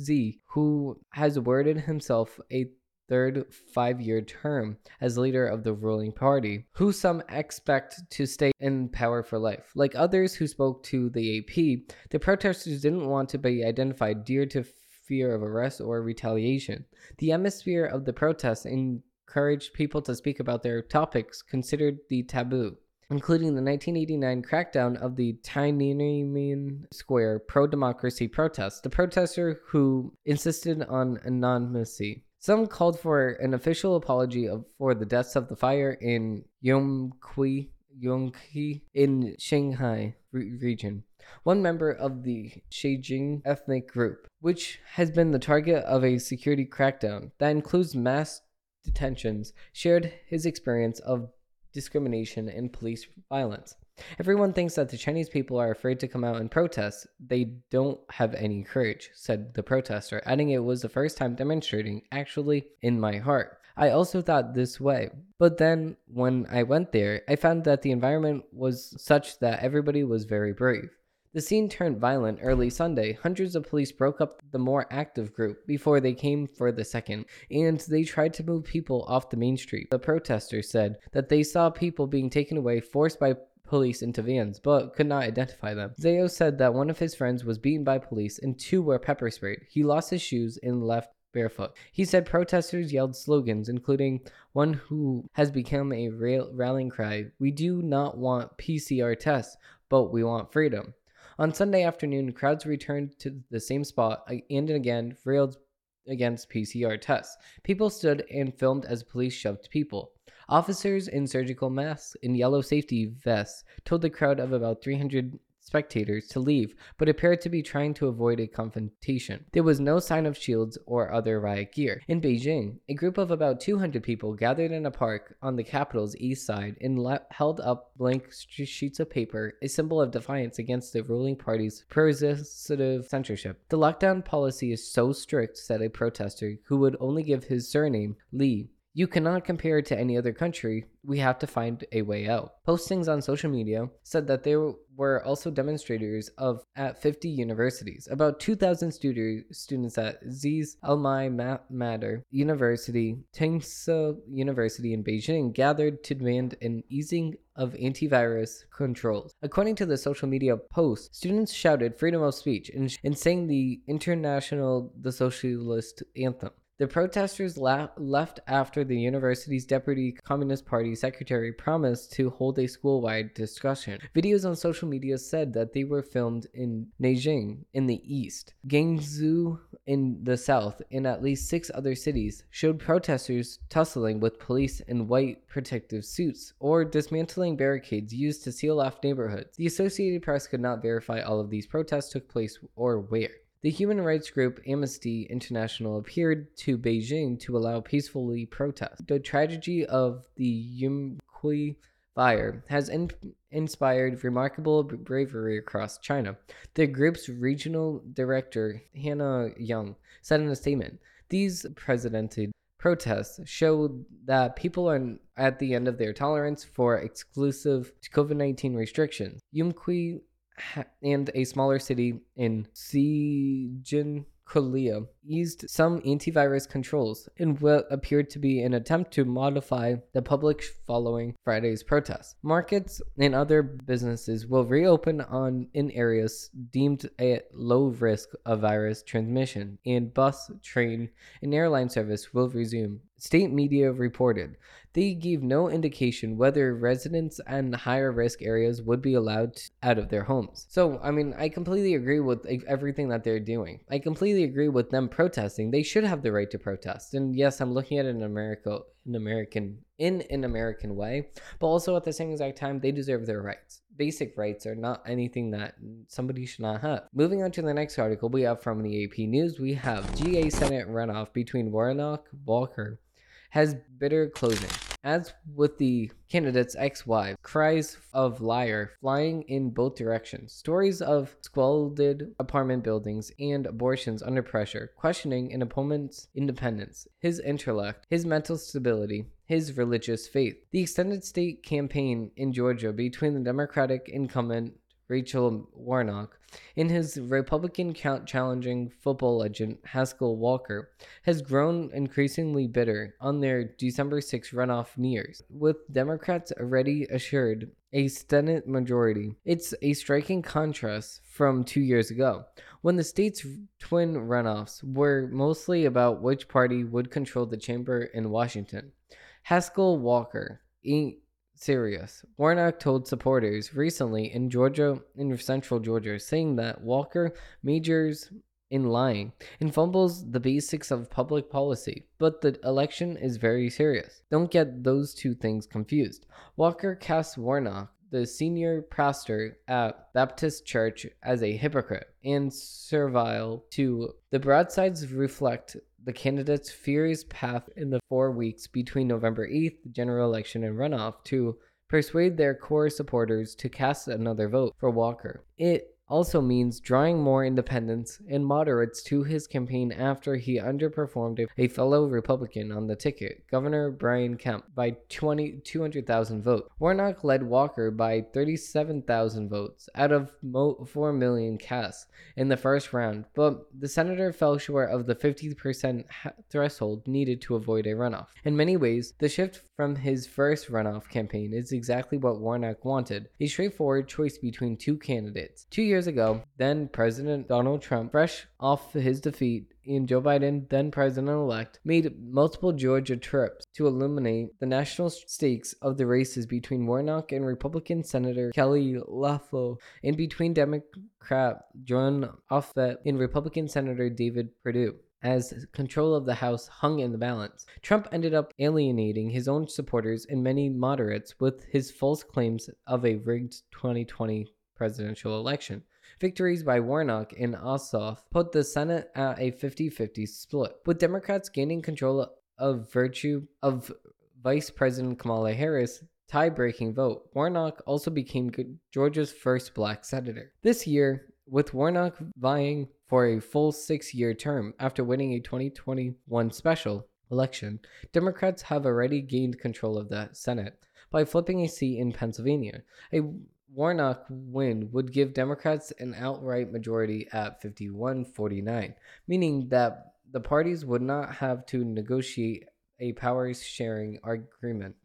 Z, who has worded himself a third five year term as leader of the ruling party, who some expect to stay in power for life. Like others who spoke to the AP, the protesters didn't want to be identified due to fear of arrest or retaliation. The atmosphere of the protests encouraged people to speak about their topics considered the taboo including the 1989 crackdown of the Tiananmen Square pro democracy protests. The protester who insisted on anonymity some called for an official apology of, for the deaths of the fire in Yongqi, Yongqi in Shanghai re- region. One member of the Shijing ethnic group, which has been the target of a security crackdown that includes mass detentions, shared his experience of discrimination and police violence. Everyone thinks that the Chinese people are afraid to come out and protest. They don't have any courage, said the protester, adding it was the first time demonstrating, actually, in my heart. I also thought this way. But then, when I went there, I found that the environment was such that everybody was very brave. The scene turned violent early Sunday. Hundreds of police broke up the more active group before they came for the second, and they tried to move people off the main street. The protesters said that they saw people being taken away, forced by police into vans, but could not identify them. Zhao said that one of his friends was beaten by police and two were pepper sprayed. He lost his shoes and left barefoot. He said protesters yelled slogans, including one who has become a rallying cry We do not want PCR tests, but we want freedom. On Sunday afternoon, crowds returned to the same spot uh, and again railed against PCR tests. People stood and filmed as police shoved people. Officers in surgical masks and yellow safety vests told the crowd of about 300 spectators to leave, but appeared to be trying to avoid a confrontation. There was no sign of shields or other riot gear. In Beijing, a group of about 200 people gathered in a park on the capital's east side and held up blank sheets of paper, a symbol of defiance against the ruling party's progressive censorship. The lockdown policy is so strict, said a protester who would only give his surname, Li, you cannot compare it to any other country. We have to find a way out. Postings on social media said that there were also demonstrators of at 50 universities. About 2,000 studi- students at Z's Alma Mater University, Tsinghua University in Beijing gathered to demand an easing of antivirus controls. According to the social media post, students shouted freedom of speech and, and sang the international the socialist anthem. The protesters la- left after the university's deputy Communist Party secretary promised to hold a school-wide discussion. Videos on social media said that they were filmed in Nanjing in the east, Guangzhou in the south, and at least six other cities showed protesters tussling with police in white protective suits or dismantling barricades used to seal off neighborhoods. The Associated Press could not verify all of these protests took place or where. The human rights group Amnesty International appeared to Beijing to allow peacefully protest. The tragedy of the Yumqi fire has in- inspired remarkable bravery across China. The group's regional director, Hana Young, said in a statement These presidented protests show that people are at the end of their tolerance for exclusive COVID 19 restrictions. Yumqi and a smaller city in Xijin Korea eased some antivirus controls in what appeared to be an attempt to modify the public following Friday's protests. Markets and other businesses will reopen on in areas deemed at low risk of virus transmission, and bus, train, and airline service will resume. State media reported they gave no indication whether residents in higher risk areas would be allowed out of their homes. So, I mean, I completely agree with everything that they're doing. I completely agree with them protesting. They should have the right to protest. And yes, I'm looking at it in America, in American, in an American way, but also at the same exact time, they deserve their rights. Basic rights are not anything that somebody should not have. Moving on to the next article we have from the AP News, we have GA Senate runoff between Warnock Walker has bitter closing. As with the candidate's ex wife, cries of liar flying in both directions, stories of squalid apartment buildings and abortions under pressure, questioning an opponent's independence, his intellect, his mental stability, his religious faith. The extended state campaign in Georgia between the Democratic incumbent Raphael Warnock, and his Republican count challenging football legend Herschel Walker, has grown increasingly bitter on their December 6 runoff nears, with Democrats already assured a Senate majority. It's a striking contrast from two years ago, when the state's twin runoffs were mostly about which party would control the chamber in Washington. Herschel Walker, serious. Warnock told supporters recently in Georgia, in central Georgia, saying that Walker majors in lying and fumbles the basics of public policy, but the election is very serious. Don't get those two things confused. Walker casts Warnock, the senior pastor at Baptist Church, as a hypocrite and servile to the broadsides reflect the candidate's furious path in the four weeks between November 8th, the general election and runoff, to persuade their core supporters to cast another vote for Walker. It also means drawing more independents and moderates to his campaign after he underperformed a fellow Republican on the ticket, Governor Brian Kemp, by 20, 200,000 votes. Warnock led Walker by 37,000 votes out of 4 million cast in the first round, but the senator fell short of the 50% threshold needed to avoid a runoff. In many ways, the shift from his first runoff campaign is exactly what Warnock wanted a straightforward choice between two candidates. Two years years ago, then President Donald Trump, fresh off his defeat, and Joe Biden, then president elect, made multiple Georgia trips to illuminate the national stakes of the races between Warnock and Republican Senator Kelly Loeffler, and between Democrat Jon Ossoff and Republican Senator David Perdue as control of the House hung in the balance. Trump ended up alienating his own supporters and many moderates with his false claims of a rigged 2020 presidential election. Victories by Warnock and Ossoff put the Senate at a 50 50 split, with Democrats gaining control of virtue of Vice President Kamala Harris tie-breaking vote. Warnock also became Georgia's first black senator. This year, with Warnock vying for a full six-year term after winning a 2021 special election, Democrats have already gained control of the Senate by flipping a seat in Pennsylvania, a Warnock win would give Democrats an outright majority at 51 49, meaning that the parties would not have to negotiate a powers sharing agreement.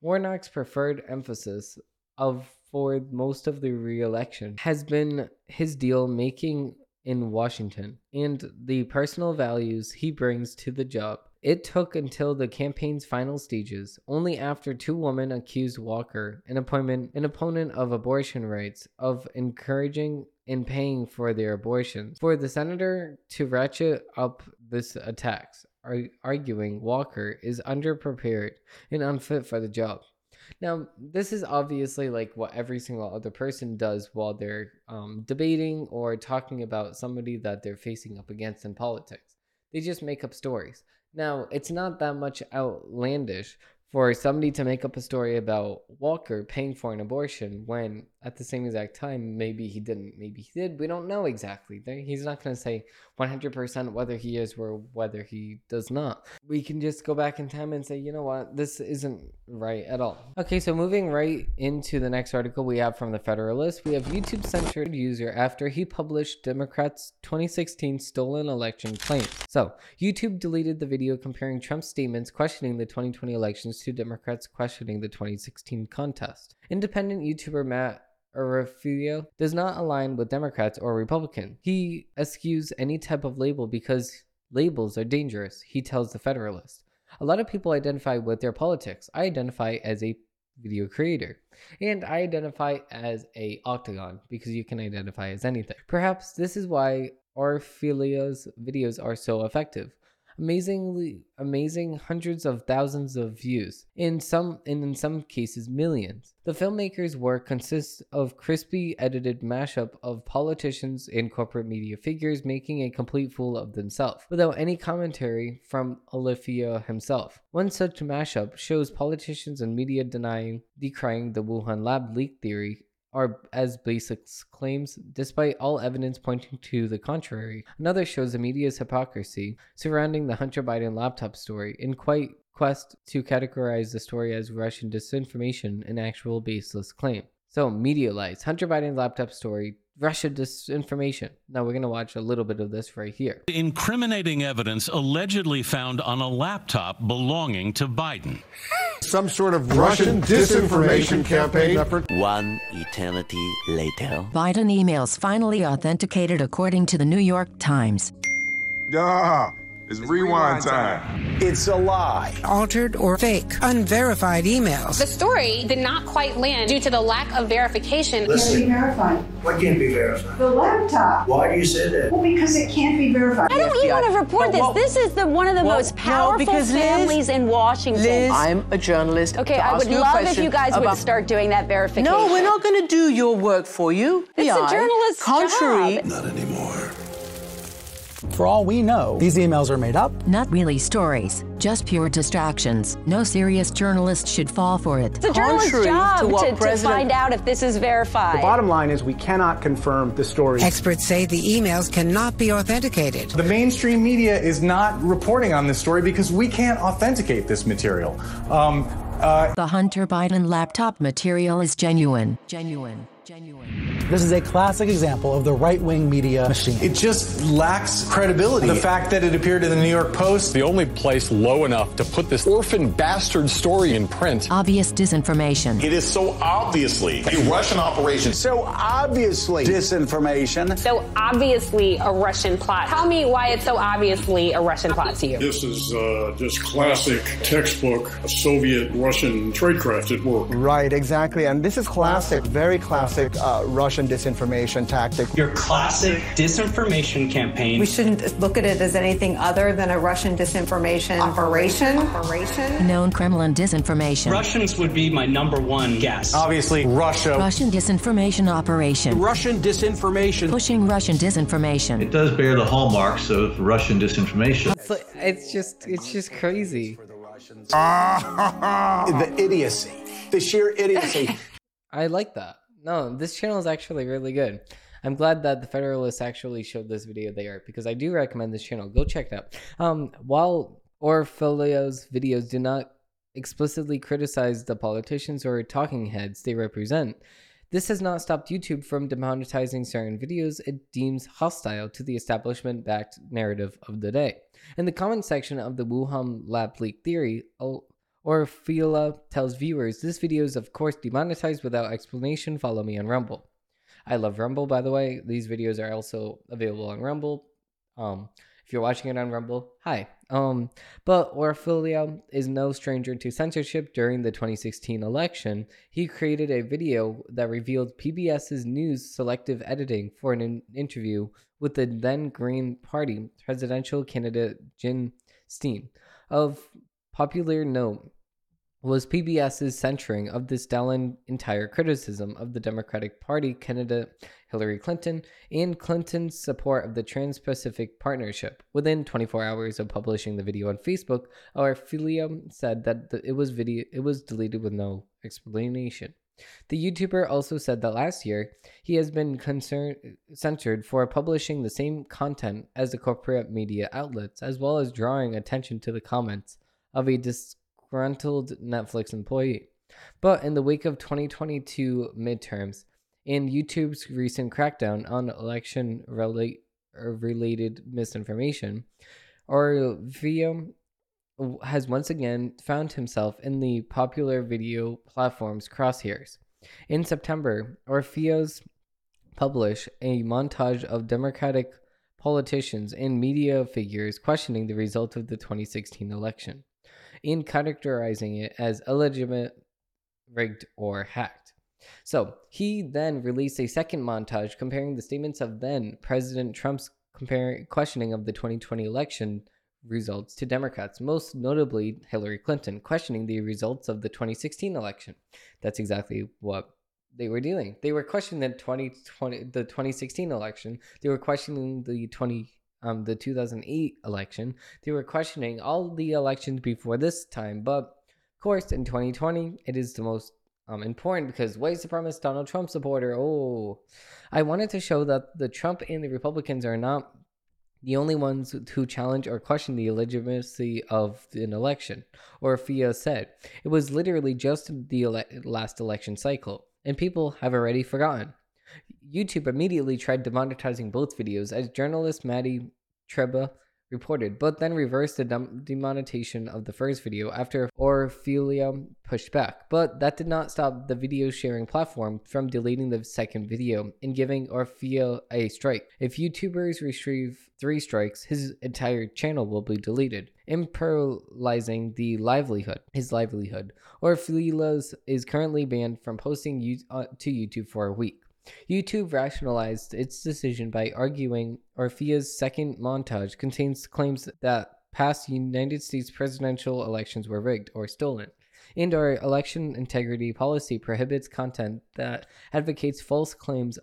Warnock's preferred emphasis of for most of the re-election has been his deal making in Washington and the personal values he brings to the job. It took until the campaign's final stages, only after two women accused Walker, an an opponent of abortion rights, of encouraging and paying for their abortions, for the senator to ratchet up this attacks, arguing Walker is underprepared and unfit for the job. Now, this is obviously like what every single other person does while they're um, debating or talking about somebody that they're facing up against in politics. They just make up stories. Now, it's not that much outlandish for somebody to make up a story about Walker paying for an abortion when at the same exact time maybe he didn't, maybe he did. We don't know exactly. He's not going to say 100% whether he is or whether he does not. We can just go back in time and say, you know what, this isn't right at all. Okay, so moving right into the next article we have from the Federalist, we have YouTube censored user after he published Democrats' 2016 stolen election claims. So, YouTube deleted the video comparing Trump's statements questioning the 2020 elections to Democrats questioning the 2016 contest. Independent YouTuber Matt Orfalea does not align with Democrats or Republicans. He eschews any type of label because labels are dangerous, he tells the Federalist. A lot of people identify with their politics. I identify as a video creator and I identify as a octagon because you can identify as anything. Perhaps this is why Orfalea's videos are so effective amazingly amazing hundreds of thousands of views in some and in some cases millions. The filmmaker's work consists of crispy edited mashup of politicians and corporate media figures making a complete fool of themselves without any commentary from Olifio himself. One such mashup shows politicians and media denying decrying the wuhan lab leak theory are as basic claims, despite all evidence pointing to the contrary. Another shows the media's hypocrisy surrounding the Hunter Biden laptop story in quite quest to categorize the story as Russian disinformation an actual baseless claim. So, media lies. Hunter Biden's laptop story, Russia disinformation. Now, we're going to watch a little bit of this right here. Incriminating evidence allegedly found on a laptop belonging to Biden. Some sort of Russian disinformation campaign effort. One eternity later. Biden emails finally authenticated according to the New York Times. Duh. It's, it's rewind, rewind time. time. It's a lie. Altered or fake, unverified emails. The story did not quite land due to the lack of verification. Listen, can't be verified. What can't be verified? The laptop. Why do you say that? Well, because it can't be verified. Why don't you want to report this? this is the one of the well, most powerful no, families Liz, in Washington. Liz, I'm a journalist. Okay, I would love if you guys about... would start doing that verification. No, we're not going to do your work for you. It's a journalist's Contrary. job. Not anymore. For all we know, these emails are made up. Not really stories, just pure distractions. No serious journalist should fall for it. It's a journalist's job to, to, President... to, find out if this is verified. The bottom line is we cannot confirm the story. Experts say the emails cannot be authenticated. The mainstream media is not reporting on this story because we can't authenticate this material. Um, uh... the Hunter Biden laptop material is genuine. Genuine. Genuine. This is a classic example of the right wing media machine. It just lacks credibility. The fact that it appeared in the New York Post, the only place low enough to put this orphan bastard story in print. Obvious disinformation. It is so obviously a Russian operation. So obviously disinformation. So obviously a Russian plot. Tell me why it's so obviously a Russian plot to you. This is uh, just classic textbook Soviet Russian tradecraft at work. Right, exactly. And this is classic, very classic classic uh, Russian disinformation tactic. Your classic disinformation campaign. We shouldn't look at it as anything other than a Russian disinformation operation. Operation. Known Kremlin disinformation. Russians would be my number one guess. Obviously, Russia. Russian disinformation operation. Russian disinformation. Pushing Russian disinformation. It does bear the hallmarks of Russian disinformation. It's, like, it's just, it's just crazy. Ah, the idiocy, the sheer idiocy. I like that. No, this channel is actually really good. I'm glad that the Federalists actually showed this video there because I do recommend this channel. Go check it out. Um, while Orfalea's videos do not explicitly criticize the politicians or talking heads they represent, this has not stopped YouTube from demonetizing certain videos it deems hostile to the establishment backed narrative of the day. In the comment section of the Wuhan lab leak theory, Orfalea tells viewers, this video is of course demonetized without explanation, follow me on Rumble. I love Rumble, by the way. These videos are also available on Rumble. Um, if you're watching it on Rumble, hi. Um, but Orfalea is no stranger to censorship. During the 2016 election, he created a video that revealed PBS's news selective editing for an interview with the then Green Party presidential candidate Jen Steen. Of popular note was PBS's censoring of this Stalin entire criticism of the Democratic Party candidate Hillary Clinton and Clinton's support of the Trans Pacific Partnership. Within 24 hours of publishing the video on Facebook, our affiliate said that the, it was video it was deleted with no explanation. The YouTuber also said that last year he has been concerned, censored for publishing the same content as the corporate media outlets, as well as drawing attention to the comments of a disgruntled Netflix employee. But in the wake of 2022 midterms and YouTube's recent crackdown on election relate, related misinformation, Orfeo has once again found himself in the popular video platform's crosshairs. In September, Orfeo's published a montage of Democratic politicians and media figures questioning the result of the 2016 election in characterizing it as illegitimate, rigged, or hacked. So he then released a second montage comparing the statements of then President Trump's questioning of the 2020 election results to Democrats, most notably Hillary Clinton, questioning the results of the 2016 election. That's exactly what they were doing. They were questioning the 2020 the 2016 election. They were questioning the 20 um the 2008 election. They were questioning all the elections before this time, but of course in 2020 it is the most um, important because white supremacist Donald Trump supporter. Oh, I wanted to show that the Trump and the Republicans are not the only ones who challenge or question the legitimacy of an election. Or FIA said, it was literally just the ele- last election cycle, and people have already forgotten. YouTube immediately tried demonetizing both videos, as journalist Maddie Treba reported, but then reversed the dem- demonetization of the first video after Orfalea pushed back. But that did not stop the video sharing platform from deleting the second video and giving Orfalea a strike. If YouTubers receive three strikes, his entire channel will be deleted, imperializing the livelihood, his livelihood. Orfalea is currently banned from posting uh, to YouTube for a week. YouTube rationalized its decision by arguing Orfalea's second montage contains claims that past United States presidential elections were rigged or stolen, and our election integrity policy prohibits content that advocates false claims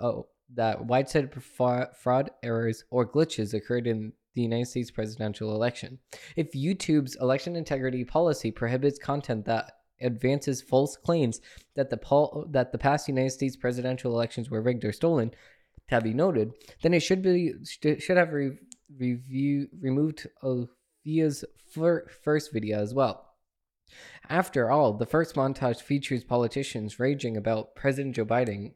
that widespread fraud, errors, or glitches occurred in the United States presidential election. If YouTube's election integrity policy prohibits content that advances false claims that the pol- that the past United States presidential elections were rigged or stolen, to be noted, then it should be should have re- review removed Ophia's fir- first video as well. After all, the first montage features politicians raging about President Joe Biden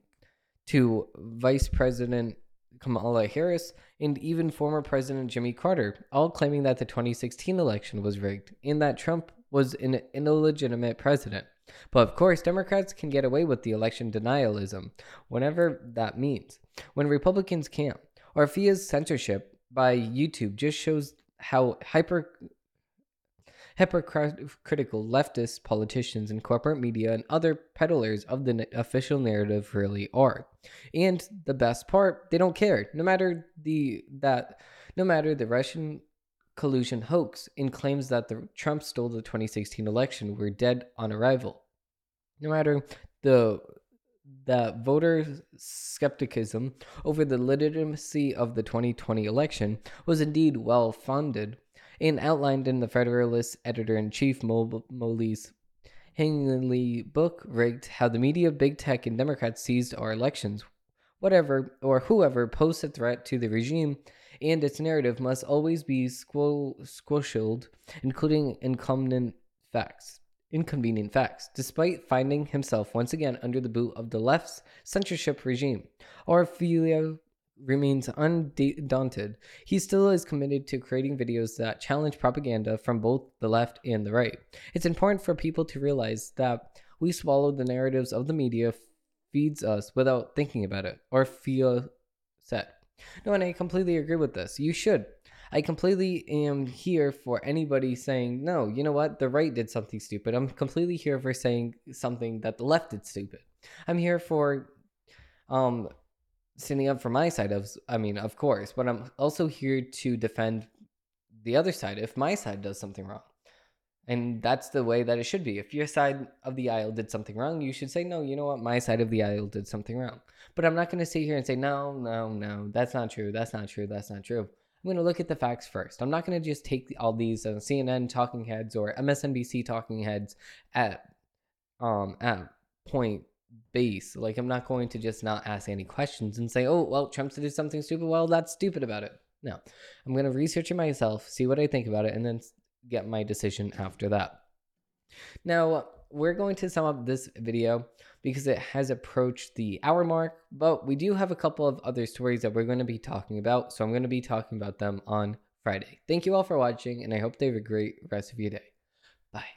to Vice President Kamala Harris and even former President Jimmy Carter, all claiming that the 2016 election was rigged and that Trump was an illegitimate president. But of course, Democrats can get away with the election denialism, whenever that means. When Republicans can't. Or Orfalea's censorship by YouTube just shows how hyper hypocritical leftist politicians and corporate media and other peddlers of the official narrative really are. And the best part, they don't care. No matter the that no matter the Russian collusion hoax and claims that the Trump stole the 2016 election were dead on arrival. No matter the that voter skepticism over the legitimacy of the 2020 election was indeed well founded and outlined in the Federalist editor in chief Molly's Hingley book, Rigged How the Media, Big Tech, and Democrats Seized Our Elections. Whatever or whoever posed a threat to the regime and its narrative must always be squashed, including inconvenient facts. Inconvenient facts, despite finding himself once again under the boot of the left's censorship regime. Orfeo remains undaunted. He still is committed to creating videos that challenge propaganda from both the left and the right. It's important for people to realize that we swallow the narratives of the media feeds us without thinking about it or feel sad. No, and I completely agree with this. You should. I completely am here for anybody saying, no, you know what? The right did something stupid. I'm completely here for saying something that the left did stupid. I'm here for um standing up for my side of I mean, of course, but I'm also here to defend the other side if my side does something wrong. And that's the way that it should be. If your side of the aisle did something wrong, you should say, no, you know what? My side of the aisle did something wrong. But I'm not going to sit here and say, no, no, no, that's not true. That's not true. That's not true. I'm going to look at the facts first. I'm not going to just take all these uh, CNN talking heads or MSNBC talking heads at um at point base. Like I'm not going to just not ask any questions and say, "Oh, well, Trump did something stupid. Well, that's stupid about it." No, I'm going to research it myself, see what I think about it, and then get my decision after that. Now, we're going to sum up this video because it has approached the hour mark, but we do have a couple of other stories that we're going to be talking about. So I'm going to be talking about them on Friday. Thank you all for watching, and I hope they have a great rest of your day. Bye.